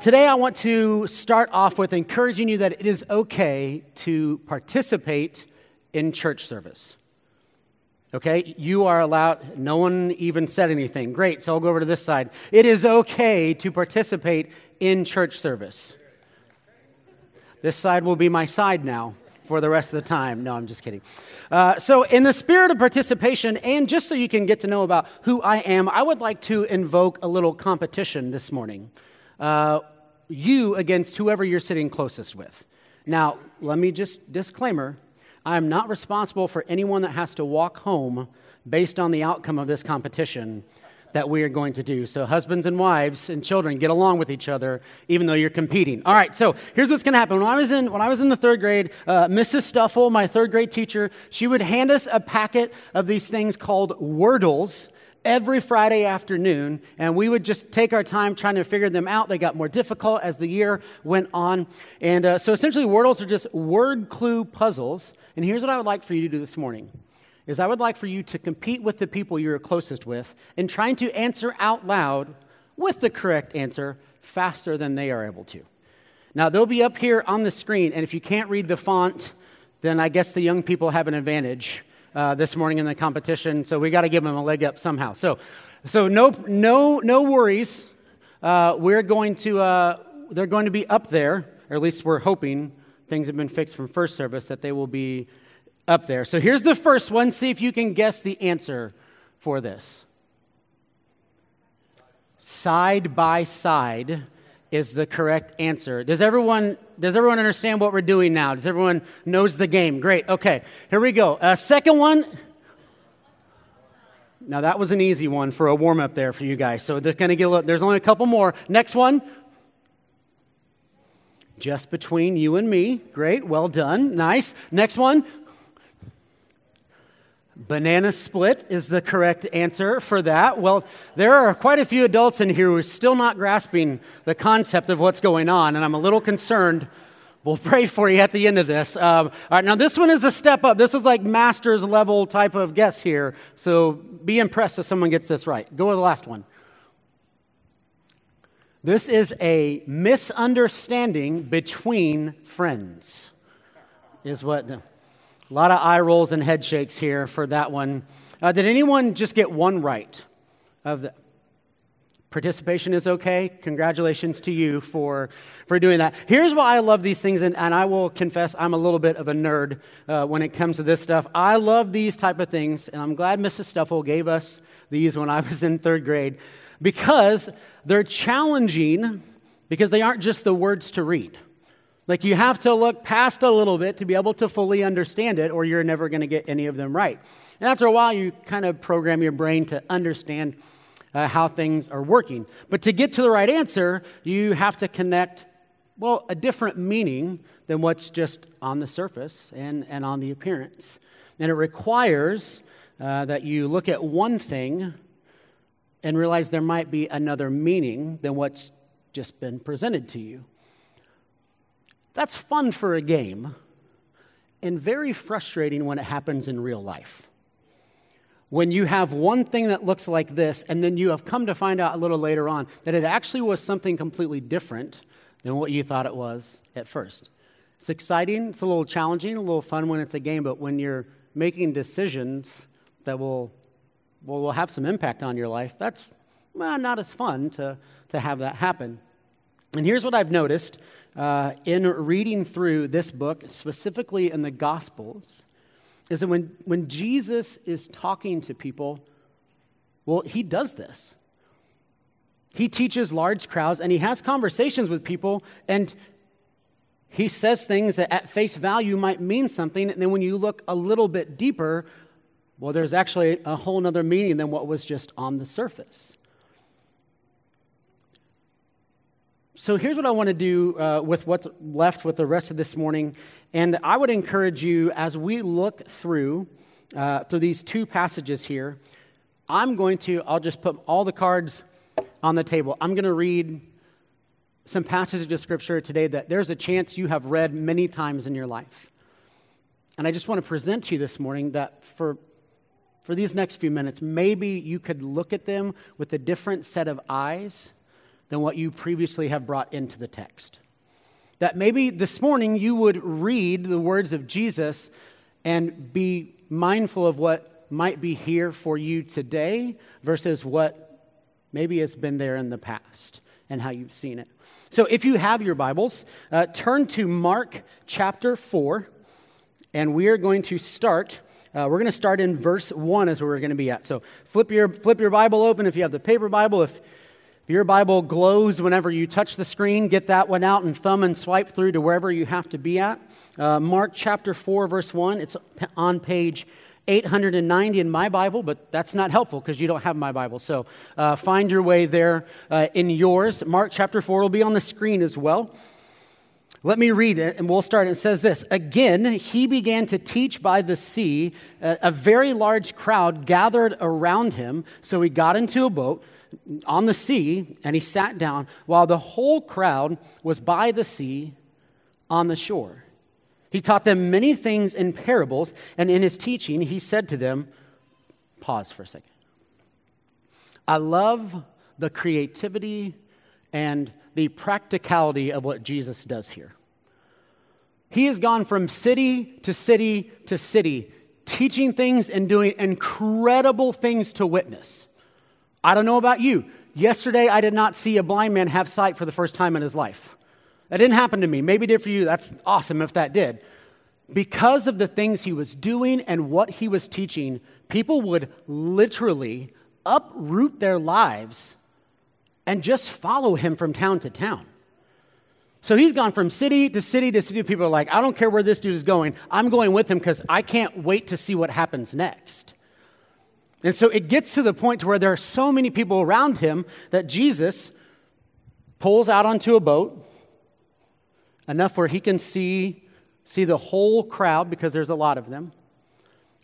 Today, I want to start off with encouraging you that it is okay to participate in church service. Okay, you are allowed, no one even said anything. Great, so I'll go over to this side. It is okay to participate in church service. This side will be my side now for the rest of the time. No, I'm just kidding. Uh, so, in the spirit of participation, and just so you can get to know about who I am, I would like to invoke a little competition this morning uh, you against whoever you're sitting closest with. Now, let me just disclaimer I am not responsible for anyone that has to walk home based on the outcome of this competition that we are going to do. So, husbands and wives and children get along with each other, even though you're competing. All right. So, here's what's going to happen. When I was in when I was in the third grade, uh, Mrs. Stuffle, my third grade teacher, she would hand us a packet of these things called Wordles every Friday afternoon, and we would just take our time trying to figure them out. They got more difficult as the year went on. And uh, so essentially, Wordles are just word clue puzzles. And here's what I would like for you to do this morning is I would like for you to compete with the people you're closest with in trying to answer out loud with the correct answer faster than they are able to. Now, they'll be up here on the screen, and if you can't read the font, then I guess the young people have an advantage uh, this morning in the competition, so we got to give them a leg up somehow. So, so no, no, no worries. Uh, we're going to, uh, they're going to be up there, or at least we're hoping things have been fixed from first service that they will be up there. So here's the first one. See if you can guess the answer for this. Side by side is the correct answer. Does everyone, does everyone understand what we're doing now? Does everyone knows the game? Great. Okay, here we go. Uh, second one. Now that was an easy one for a warm up there for you guys. So there's going to get a little, there's only a couple more. Next one. Just between you and me. Great. Well done. Nice. Next one. Banana split is the correct answer for that. Well, there are quite a few adults in here who are still not grasping the concept of what's going on, and I'm a little concerned. We'll pray for you at the end of this. Um, all right, now this one is a step up. This is like master's level type of guess here. So be impressed if someone gets this right. Go to the last one. This is a misunderstanding between friends, is what. A lot of eye rolls and head shakes here for that one. Uh, did anyone just get one right? Of the participation is okay. Congratulations to you for, for doing that. Here's why I love these things, and, and I will confess I'm a little bit of a nerd uh, when it comes to this stuff. I love these type of things, and I'm glad Mrs. Stuffle gave us these when I was in third grade because they're challenging because they aren't just the words to read. Like you have to look past a little bit to be able to fully understand it, or you're never going to get any of them right. And after a while, you kind of program your brain to understand uh, how things are working. But to get to the right answer, you have to connect, well, a different meaning than what's just on the surface and, and on the appearance. And it requires uh, that you look at one thing and realize there might be another meaning than what's just been presented to you. That's fun for a game and very frustrating when it happens in real life. When you have one thing that looks like this, and then you have come to find out a little later on that it actually was something completely different than what you thought it was at first. It's exciting, it's a little challenging, a little fun when it's a game, but when you're making decisions that will, will, will have some impact on your life, that's well, not as fun to, to have that happen. And here's what I've noticed uh, in reading through this book, specifically in the Gospels, is that when, when Jesus is talking to people, well, he does this. He teaches large crowds and he has conversations with people, and he says things that at face value might mean something. And then when you look a little bit deeper, well, there's actually a whole other meaning than what was just on the surface. So here's what I want to do uh, with what's left with the rest of this morning. And I would encourage you as we look through uh, through these two passages here, I'm going to, I'll just put all the cards on the table. I'm going to read some passages of scripture today that there's a chance you have read many times in your life. And I just want to present to you this morning that for, for these next few minutes, maybe you could look at them with a different set of eyes than what you previously have brought into the text. That maybe this morning you would read the words of Jesus and be mindful of what might be here for you today versus what maybe has been there in the past and how you've seen it. So if you have your Bibles, uh, turn to Mark chapter 4, and we are going to start. Uh, we're going to start in verse 1 is where we're going to be at. So flip your, flip your Bible open if you have the paper Bible. If, if your Bible glows whenever you touch the screen, get that one out and thumb and swipe through to wherever you have to be at. Uh, Mark chapter 4, verse 1. It's on page 890 in my Bible, but that's not helpful because you don't have my Bible. So uh, find your way there uh, in yours. Mark chapter 4 will be on the screen as well. Let me read it and we'll start. It says this Again, he began to teach by the sea. A very large crowd gathered around him, so he got into a boat on the sea and he sat down while the whole crowd was by the sea on the shore. He taught them many things in parables, and in his teaching, he said to them, Pause for a second. I love the creativity and the practicality of what Jesus does here. He has gone from city to city to city, teaching things and doing incredible things to witness. I don't know about you. Yesterday, I did not see a blind man have sight for the first time in his life. That didn't happen to me. Maybe it did for you. That's awesome if that did. Because of the things he was doing and what he was teaching, people would literally uproot their lives and just follow him from town to town. So he's gone from city to city to city. People are like, I don't care where this dude is going. I'm going with him because I can't wait to see what happens next. And so it gets to the point where there are so many people around him that Jesus pulls out onto a boat enough where he can see, see the whole crowd because there's a lot of them.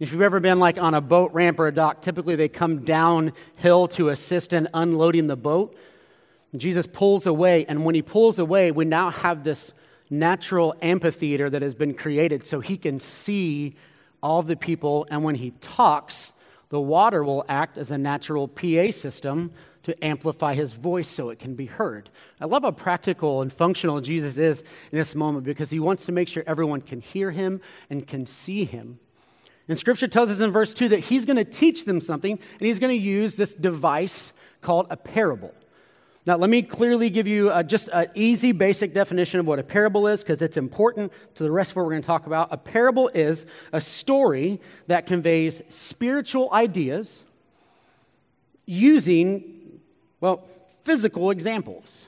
If you've ever been like on a boat ramp or a dock, typically they come downhill to assist in unloading the boat. Jesus pulls away, and when he pulls away, we now have this natural amphitheater that has been created so he can see all the people. And when he talks, the water will act as a natural PA system to amplify his voice so it can be heard. I love how practical and functional Jesus is in this moment because he wants to make sure everyone can hear him and can see him. And scripture tells us in verse 2 that he's going to teach them something and he's going to use this device called a parable. Now, let me clearly give you uh, just an easy, basic definition of what a parable is because it's important to the rest of what we're going to talk about. A parable is a story that conveys spiritual ideas using well, physical examples.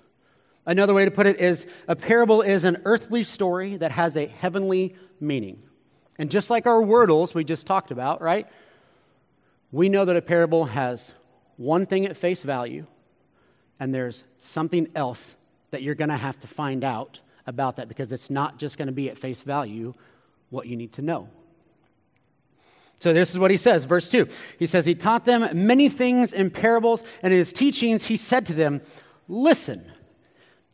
Another way to put it is a parable is an earthly story that has a heavenly meaning. And just like our wordles we just talked about, right? We know that a parable has one thing at face value, and there's something else that you're going to have to find out about that because it's not just going to be at face value what you need to know. So this is what he says, verse 2. He says, He taught them many things in parables, and in his teachings he said to them, Listen,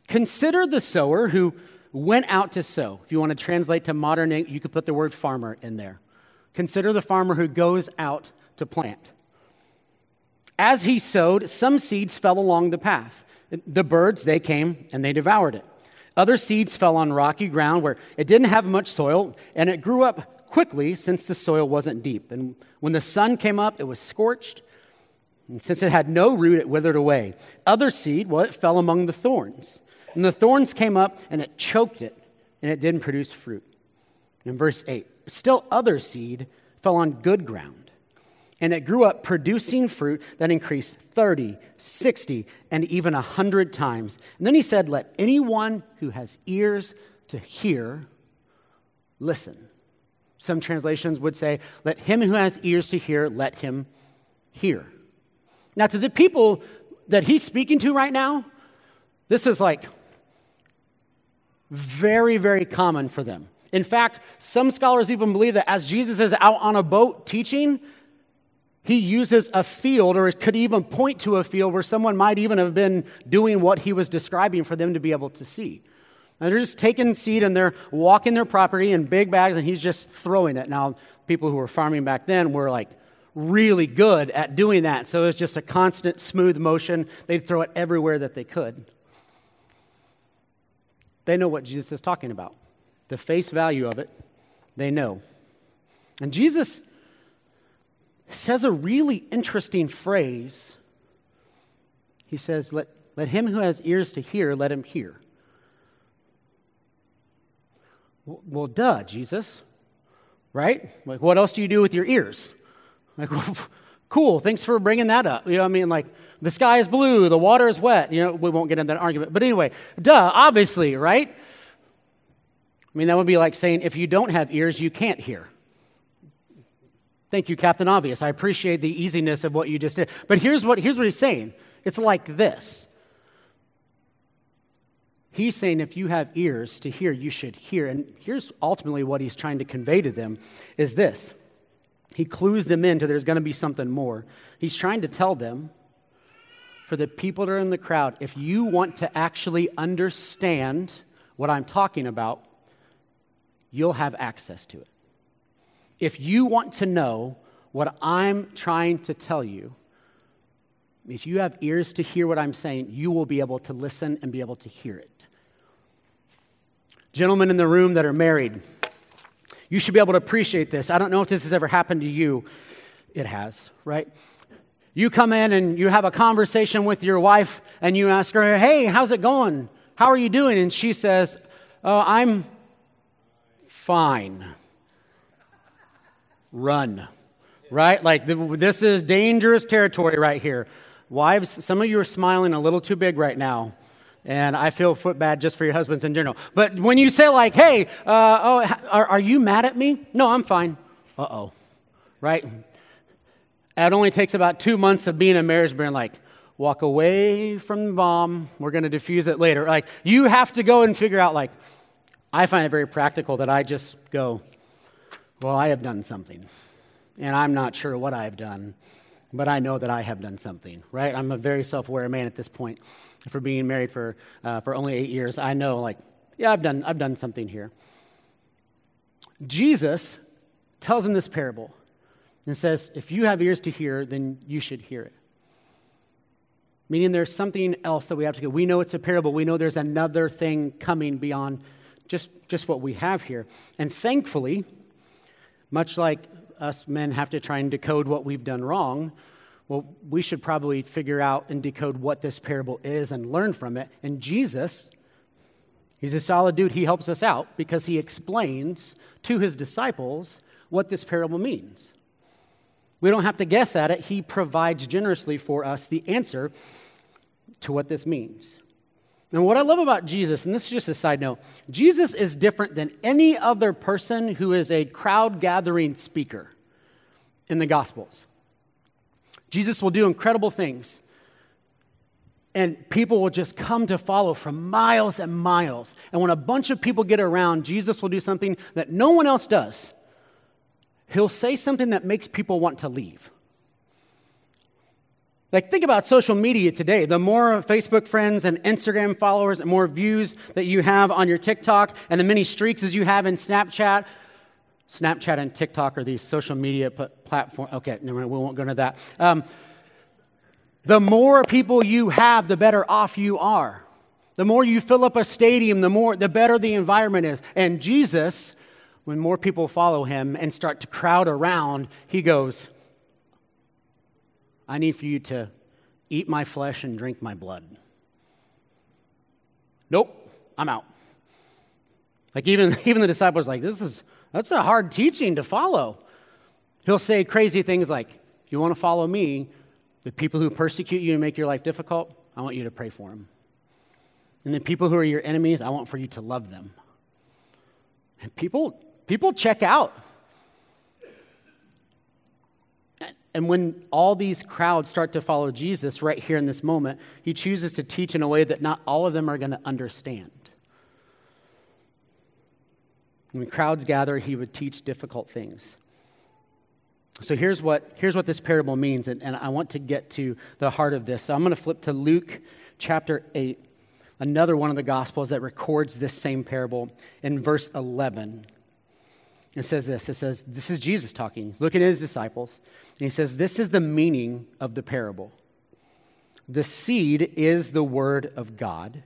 consider the sower who went out to sow. If you want to translate to modern, you could put the word farmer in there. Consider the farmer who goes out to plant. As he sowed, some seeds fell along the path. The birds, they came and they devoured it. Other seeds fell on rocky ground where it didn't have much soil, and it grew up quickly since the soil wasn't deep. And when the sun came up, it was scorched. And since it had no root, it withered away. Other seed, well, it fell among the thorns. And the thorns came up and it choked it, and it didn't produce fruit. In verse 8, still other seed fell on good ground. And it grew up producing fruit that increased 30, 60, and even 100 times. And then he said, Let anyone who has ears to hear listen. Some translations would say, Let him who has ears to hear, let him hear. Now, to the people that he's speaking to right now, this is like very, very common for them. In fact, some scholars even believe that as Jesus is out on a boat teaching, he uses a field or could even point to a field where someone might even have been doing what he was describing for them to be able to see. And they're just taking seed and they're walking their property in big bags and he's just throwing it. Now, people who were farming back then were like really good at doing that. So it was just a constant smooth motion. They'd throw it everywhere that they could. they know what Jesus is talking about. The face value of it, they know. And Jesus says a really interesting phrase. He says, Let, let him who has ears to hear, let him hear. Well, well, duh, Jesus, right? Like, what else do you do with your ears? Like, cool, thanks for bringing that up. You know what I mean? Like, the sky is blue, the water is wet. You know, we won't get into that argument. But anyway, duh, obviously, right? I mean, that would be like saying if you don't have ears, you can't hear. Thank you, Captain Obvious. I appreciate the easiness of what you just did. But here's what, here's what he's saying it's like this. He's saying if you have ears to hear, you should hear. And here's ultimately what he's trying to convey to them is this. He clues them into there's going to be something more. He's trying to tell them, for the people that are in the crowd, if you want to actually understand what I'm talking about, you'll have access to it. If you want to know what I'm trying to tell you, if you have ears to hear what I'm saying, you will be able to listen and be able to hear it. Gentlemen in the room that are married, you should be able to appreciate this. I don't know if this has ever happened to you. It has, right? You come in and you have a conversation with your wife and you ask her, Hey, how's it going? How are you doing? And she says, Oh, I'm fine. Run. Right? Like, this is dangerous territory right here. Wives, some of you are smiling a little too big right now. And I feel foot bad just for your husbands in general. But when you say, like, hey, uh, oh, are, are you mad at me? No, I'm fine. Uh oh. Right? It only takes about two months of being a marriage being like, walk away from the bomb. We're going to defuse it later. Like, you have to go and figure out, like, I find it very practical that I just go, Well, I have done something, and I'm not sure what I've done, but I know that I have done something, right? I'm a very self aware man at this point. For being married for, uh, for only eight years, I know, like, yeah, I've done, I've done something here. Jesus tells him this parable and says, If you have ears to hear, then you should hear it. Meaning there's something else that we have to go. We know it's a parable. We know there's another thing coming beyond just, just what we have here. And thankfully, much like us men have to try and decode what we've done wrong, well, we should probably figure out and decode what this parable is and learn from it. And Jesus, he's a solid dude. He helps us out because he explains to his disciples what this parable means. We don't have to guess at it. He provides generously for us the answer to what this means. And what I love about Jesus, and this is just a side note, Jesus is different than any other person who is a crowd gathering speaker in the Gospels. Jesus will do incredible things, and people will just come to follow from miles and miles. And when a bunch of people get around, Jesus will do something that no one else does. He'll say something that makes people want to leave. Like, think about social media today. The more Facebook friends and Instagram followers and more views that you have on your TikTok and the many streaks as you have in Snapchat. Snapchat and TikTok are these social media platforms. Okay, no, we won't go into that. Um, the more people you have, the better off you are. The more you fill up a stadium, the more the better the environment is. And Jesus, when more people follow him and start to crowd around, he goes, I need for you to eat my flesh and drink my blood. Nope, I'm out. Like even, even the disciples like, this is that's a hard teaching to follow. He'll say crazy things like, if you want to follow me, the people who persecute you and make your life difficult, I want you to pray for them. And the people who are your enemies, I want for you to love them. And people, people check out. And when all these crowds start to follow Jesus right here in this moment, he chooses to teach in a way that not all of them are going to understand. When crowds gather, he would teach difficult things. So here's what, here's what this parable means, and, and I want to get to the heart of this. So I'm going to flip to Luke chapter 8, another one of the Gospels that records this same parable in verse 11. It says this it says, This is Jesus talking. He's looking at his disciples. And he says, This is the meaning of the parable. The seed is the word of God.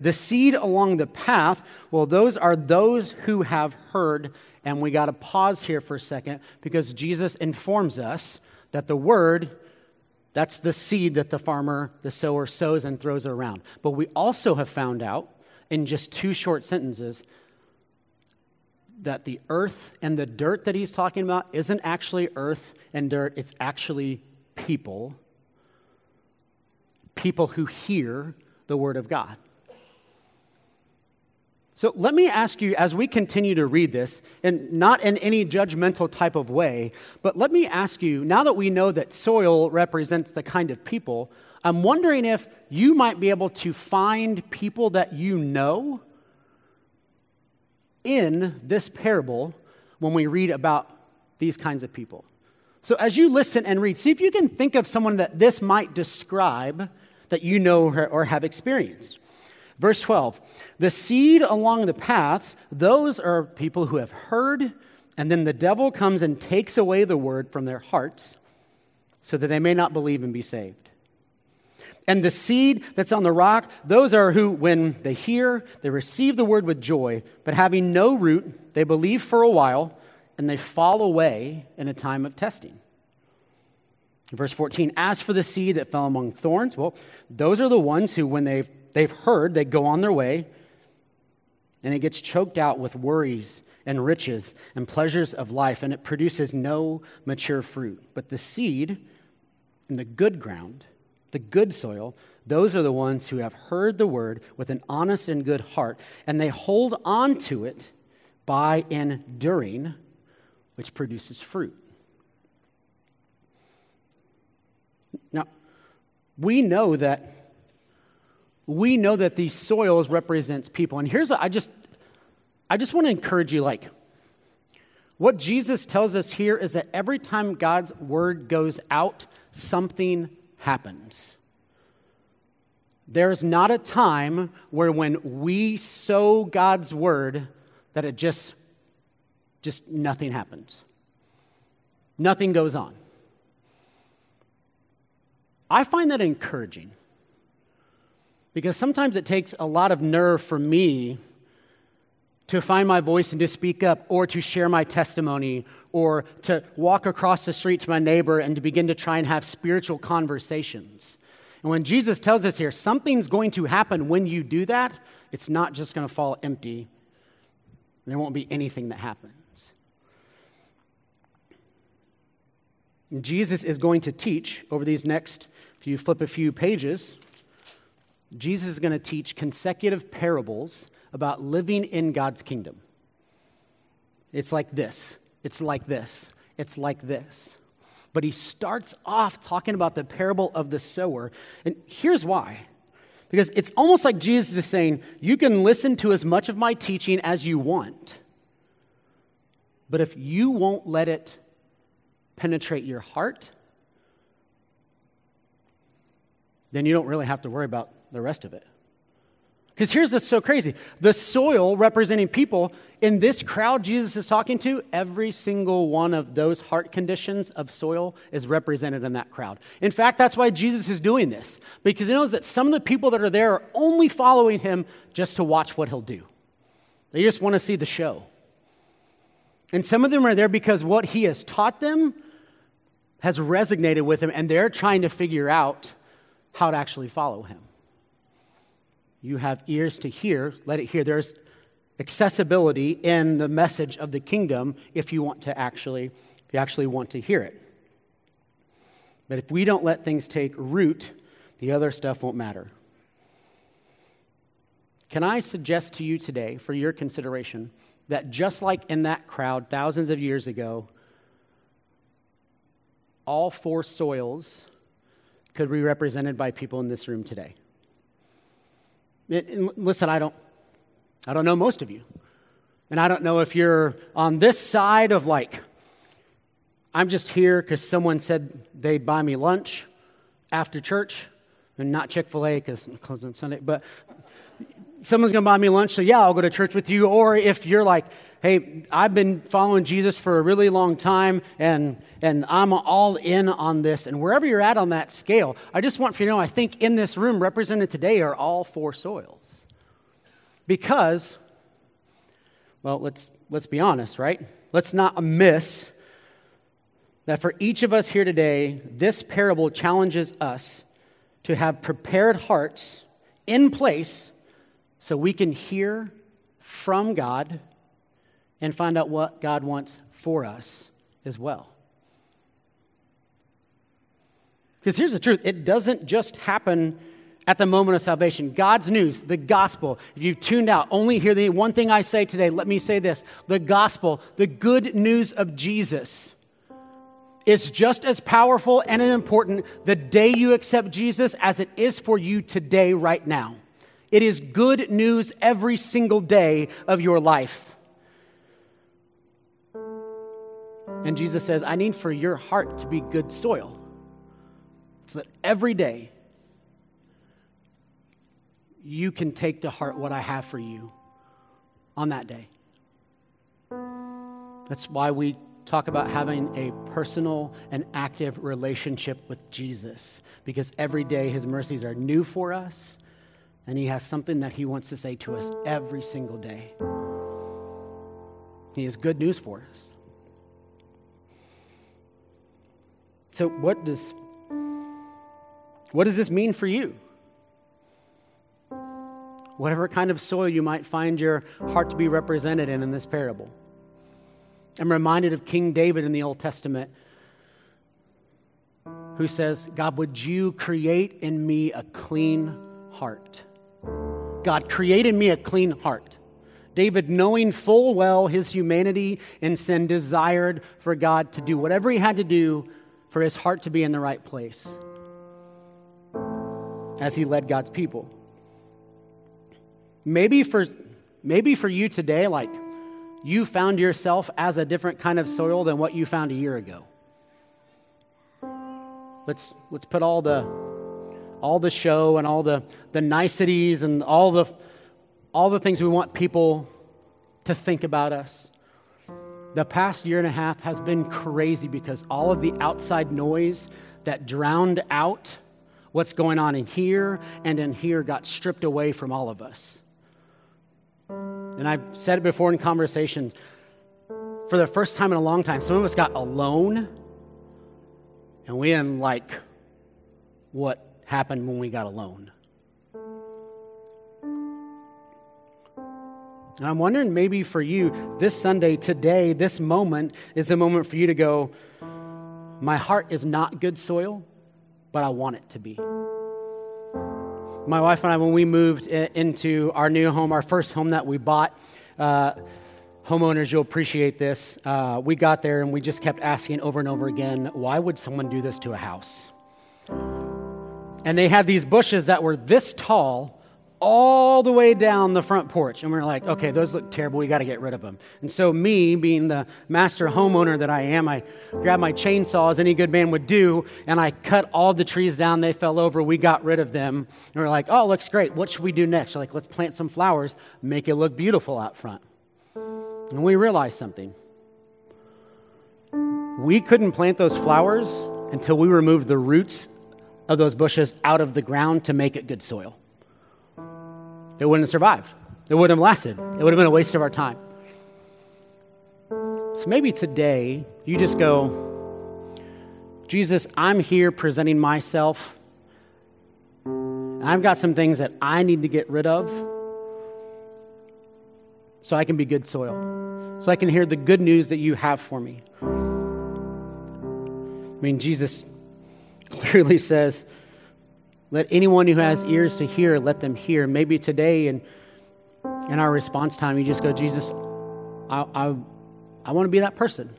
The seed along the path, well, those are those who have heard. And we got to pause here for a second because Jesus informs us that the word, that's the seed that the farmer, the sower, sows and throws around. But we also have found out in just two short sentences that the earth and the dirt that he's talking about isn't actually earth and dirt, it's actually people. People who hear the word of God. So let me ask you as we continue to read this, and not in any judgmental type of way, but let me ask you now that we know that soil represents the kind of people, I'm wondering if you might be able to find people that you know in this parable when we read about these kinds of people. So as you listen and read, see if you can think of someone that this might describe that you know or have experienced. Verse 12 The seed along the paths, those are people who have heard, and then the devil comes and takes away the word from their hearts so that they may not believe and be saved. And the seed that's on the rock, those are who, when they hear, they receive the word with joy, but having no root, they believe for a while, and they fall away in a time of testing. Verse 14, as for the seed that fell among thorns, well, those are the ones who, when they've They've heard, they go on their way, and it gets choked out with worries and riches and pleasures of life, and it produces no mature fruit. But the seed in the good ground, the good soil, those are the ones who have heard the word with an honest and good heart, and they hold on to it by enduring, which produces fruit. Now, we know that we know that these soils represents people. And here's I just I just want to encourage you like what Jesus tells us here is that every time God's word goes out, something happens. There's not a time where when we sow God's word that it just just nothing happens. Nothing goes on. I find that encouraging. Because sometimes it takes a lot of nerve for me to find my voice and to speak up or to share my testimony or to walk across the street to my neighbor and to begin to try and have spiritual conversations. And when Jesus tells us here, something's going to happen when you do that, it's not just going to fall empty. There won't be anything that happens. And Jesus is going to teach over these next, if you flip a few pages, Jesus is going to teach consecutive parables about living in God's kingdom. It's like this, it's like this, it's like this. But he starts off talking about the parable of the sower. And here's why. Because it's almost like Jesus is saying, You can listen to as much of my teaching as you want. But if you won't let it penetrate your heart, then you don't really have to worry about the rest of it. Because here's what's so crazy the soil representing people in this crowd Jesus is talking to, every single one of those heart conditions of soil is represented in that crowd. In fact, that's why Jesus is doing this, because he knows that some of the people that are there are only following him just to watch what he'll do. They just want to see the show. And some of them are there because what he has taught them has resonated with them, and they're trying to figure out how to actually follow him. You have ears to hear, let it hear. There's accessibility in the message of the kingdom if you want to actually if you actually want to hear it. But if we don't let things take root, the other stuff won't matter. Can I suggest to you today, for your consideration, that just like in that crowd thousands of years ago, all four soils could be represented by people in this room today? It, listen, I don't, I don't know most of you. And I don't know if you're on this side of like, I'm just here because someone said they'd buy me lunch after church, and not Chick fil A because it's closed on Sunday, but someone's going to buy me lunch, so yeah, I'll go to church with you. Or if you're like, hey, I've been following Jesus for a really long time and, and I'm all in on this. And wherever you're at on that scale, I just want for you to know I think in this room represented today are all four soils. Because, well, let's, let's be honest, right? Let's not miss that for each of us here today, this parable challenges us to have prepared hearts in place so we can hear from God and find out what God wants for us as well. Because here's the truth it doesn't just happen at the moment of salvation. God's news, the gospel. If you've tuned out, only hear the one thing I say today. Let me say this the gospel, the good news of Jesus, is just as powerful and important the day you accept Jesus as it is for you today, right now. It is good news every single day of your life. And Jesus says, I need for your heart to be good soil so that every day you can take to heart what I have for you on that day. That's why we talk about having a personal and active relationship with Jesus, because every day his mercies are new for us, and he has something that he wants to say to us every single day. He has good news for us. So, what does what does this mean for you? Whatever kind of soil you might find your heart to be represented in in this parable. I'm reminded of King David in the Old Testament who says, God, would you create in me a clean heart? God, created me a clean heart. David, knowing full well his humanity and sin, desired for God to do whatever he had to do for his heart to be in the right place as he led God's people. Maybe for, maybe for you today, like you found yourself as a different kind of soil than what you found a year ago. Let's, let's put all the, all the show and all the, the niceties and all the, all the things we want people to think about us. The past year and a half has been crazy because all of the outside noise that drowned out what's going on in here and in here got stripped away from all of us. And I've said it before in conversations. For the first time in a long time, some of us got alone, and we didn't like what happened when we got alone. And I'm wondering maybe for you, this Sunday, today, this moment is the moment for you to go, My heart is not good soil but I want it to be. My wife and I, when we moved into our new home, our first home that we bought, uh, homeowners, you'll appreciate this. Uh, we got there and we just kept asking over and over again, why would someone do this to a house? And they had these bushes that were this tall all the way down the front porch. And we are like, okay, those look terrible. We got to get rid of them. And so, me, being the master homeowner that I am, I grabbed my chainsaw, as any good man would do, and I cut all the trees down. They fell over. We got rid of them. And we're like, oh, looks great. What should we do next? We're like, let's plant some flowers, make it look beautiful out front. And we realized something. We couldn't plant those flowers until we removed the roots of those bushes out of the ground to make it good soil it wouldn't have survived. It wouldn't have lasted. It would have been a waste of our time. So maybe today you just go, Jesus, I'm here presenting myself. I've got some things that I need to get rid of so I can be good soil, so I can hear the good news that you have for me. I mean, Jesus clearly says, let anyone who has ears to hear, let them hear. Maybe today in, in our response time, you just go, Jesus, I, I, I want to be that person.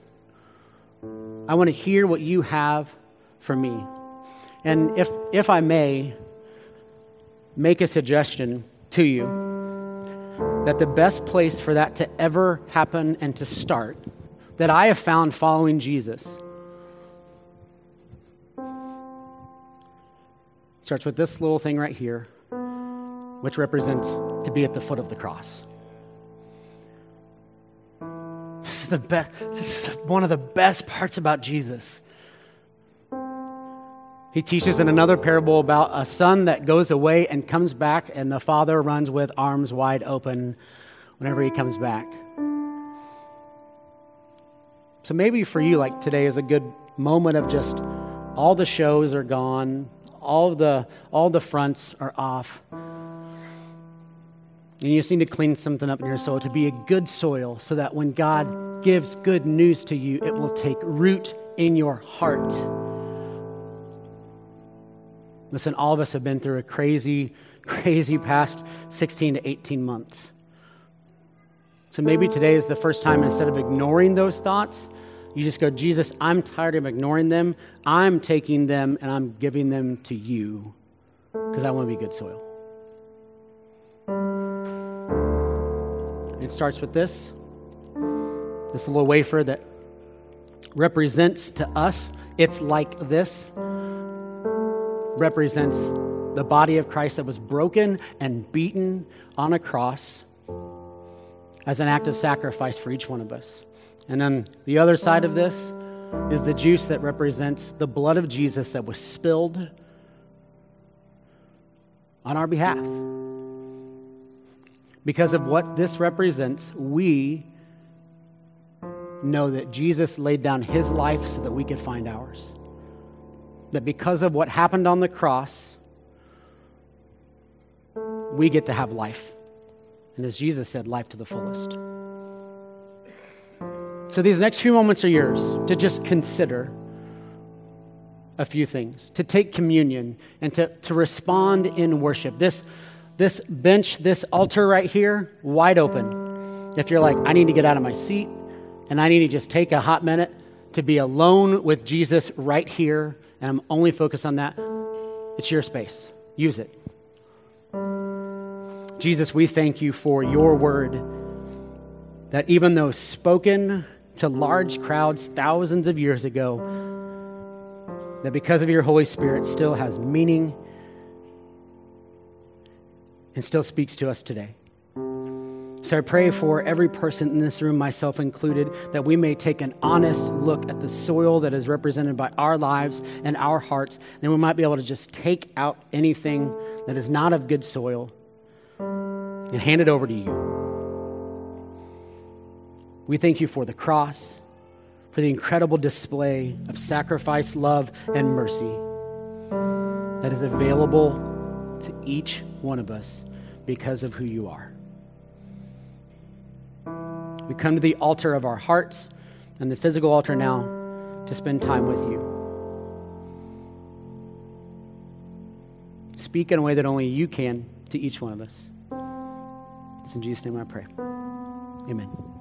I want to hear what you have for me. And if, if I may make a suggestion to you, that the best place for that to ever happen and to start, that I have found following Jesus, starts with this little thing right here, which represents to be at the foot of the cross. This is, the be- this is one of the best parts about Jesus. He teaches in another parable about a son that goes away and comes back, and the father runs with arms wide open whenever he comes back. So maybe for you, like today is a good moment of just all the shows are gone, all the all the fronts are off. And you just need to clean something up in your soul to be a good soil so that when God gives good news to you, it will take root in your heart. Listen, all of us have been through a crazy, crazy past 16 to 18 months. So maybe today is the first time instead of ignoring those thoughts, you just go, Jesus, I'm tired of ignoring them. I'm taking them and I'm giving them to you because I want to be good soil. It starts with this this little wafer that represents to us, it's like this, represents the body of Christ that was broken and beaten on a cross as an act of sacrifice for each one of us. And then the other side of this is the juice that represents the blood of Jesus that was spilled on our behalf. Because of what this represents, we know that Jesus laid down his life so that we could find ours. That because of what happened on the cross, we get to have life. And as Jesus said, life to the fullest. So these next few moments are yours to just consider a few things, to take communion and to, to respond in worship. This, this bench, this altar right here, wide open. If you're like, I need to get out of my seat and I need to just take a hot minute to be alone with Jesus right here, and I'm only focused on that, it's your space. Use it. Jesus, we thank you for your word that even though spoken to large crowds thousands of years ago that because of your Holy Spirit still has meaning and still speaks to us today. So I pray for every person in this room, myself included, that we may take an honest look at the soil that is represented by our lives and our hearts, and we might be able to just take out anything that is not of good soil and hand it over to you. We thank you for the cross, for the incredible display of sacrifice, love, and mercy that is available to each one of us because of who you are. We come to the altar of our hearts and the physical altar now to spend time with you. Speak in a way that only you can to each one of us. It's in Jesus' name I pray. Amen.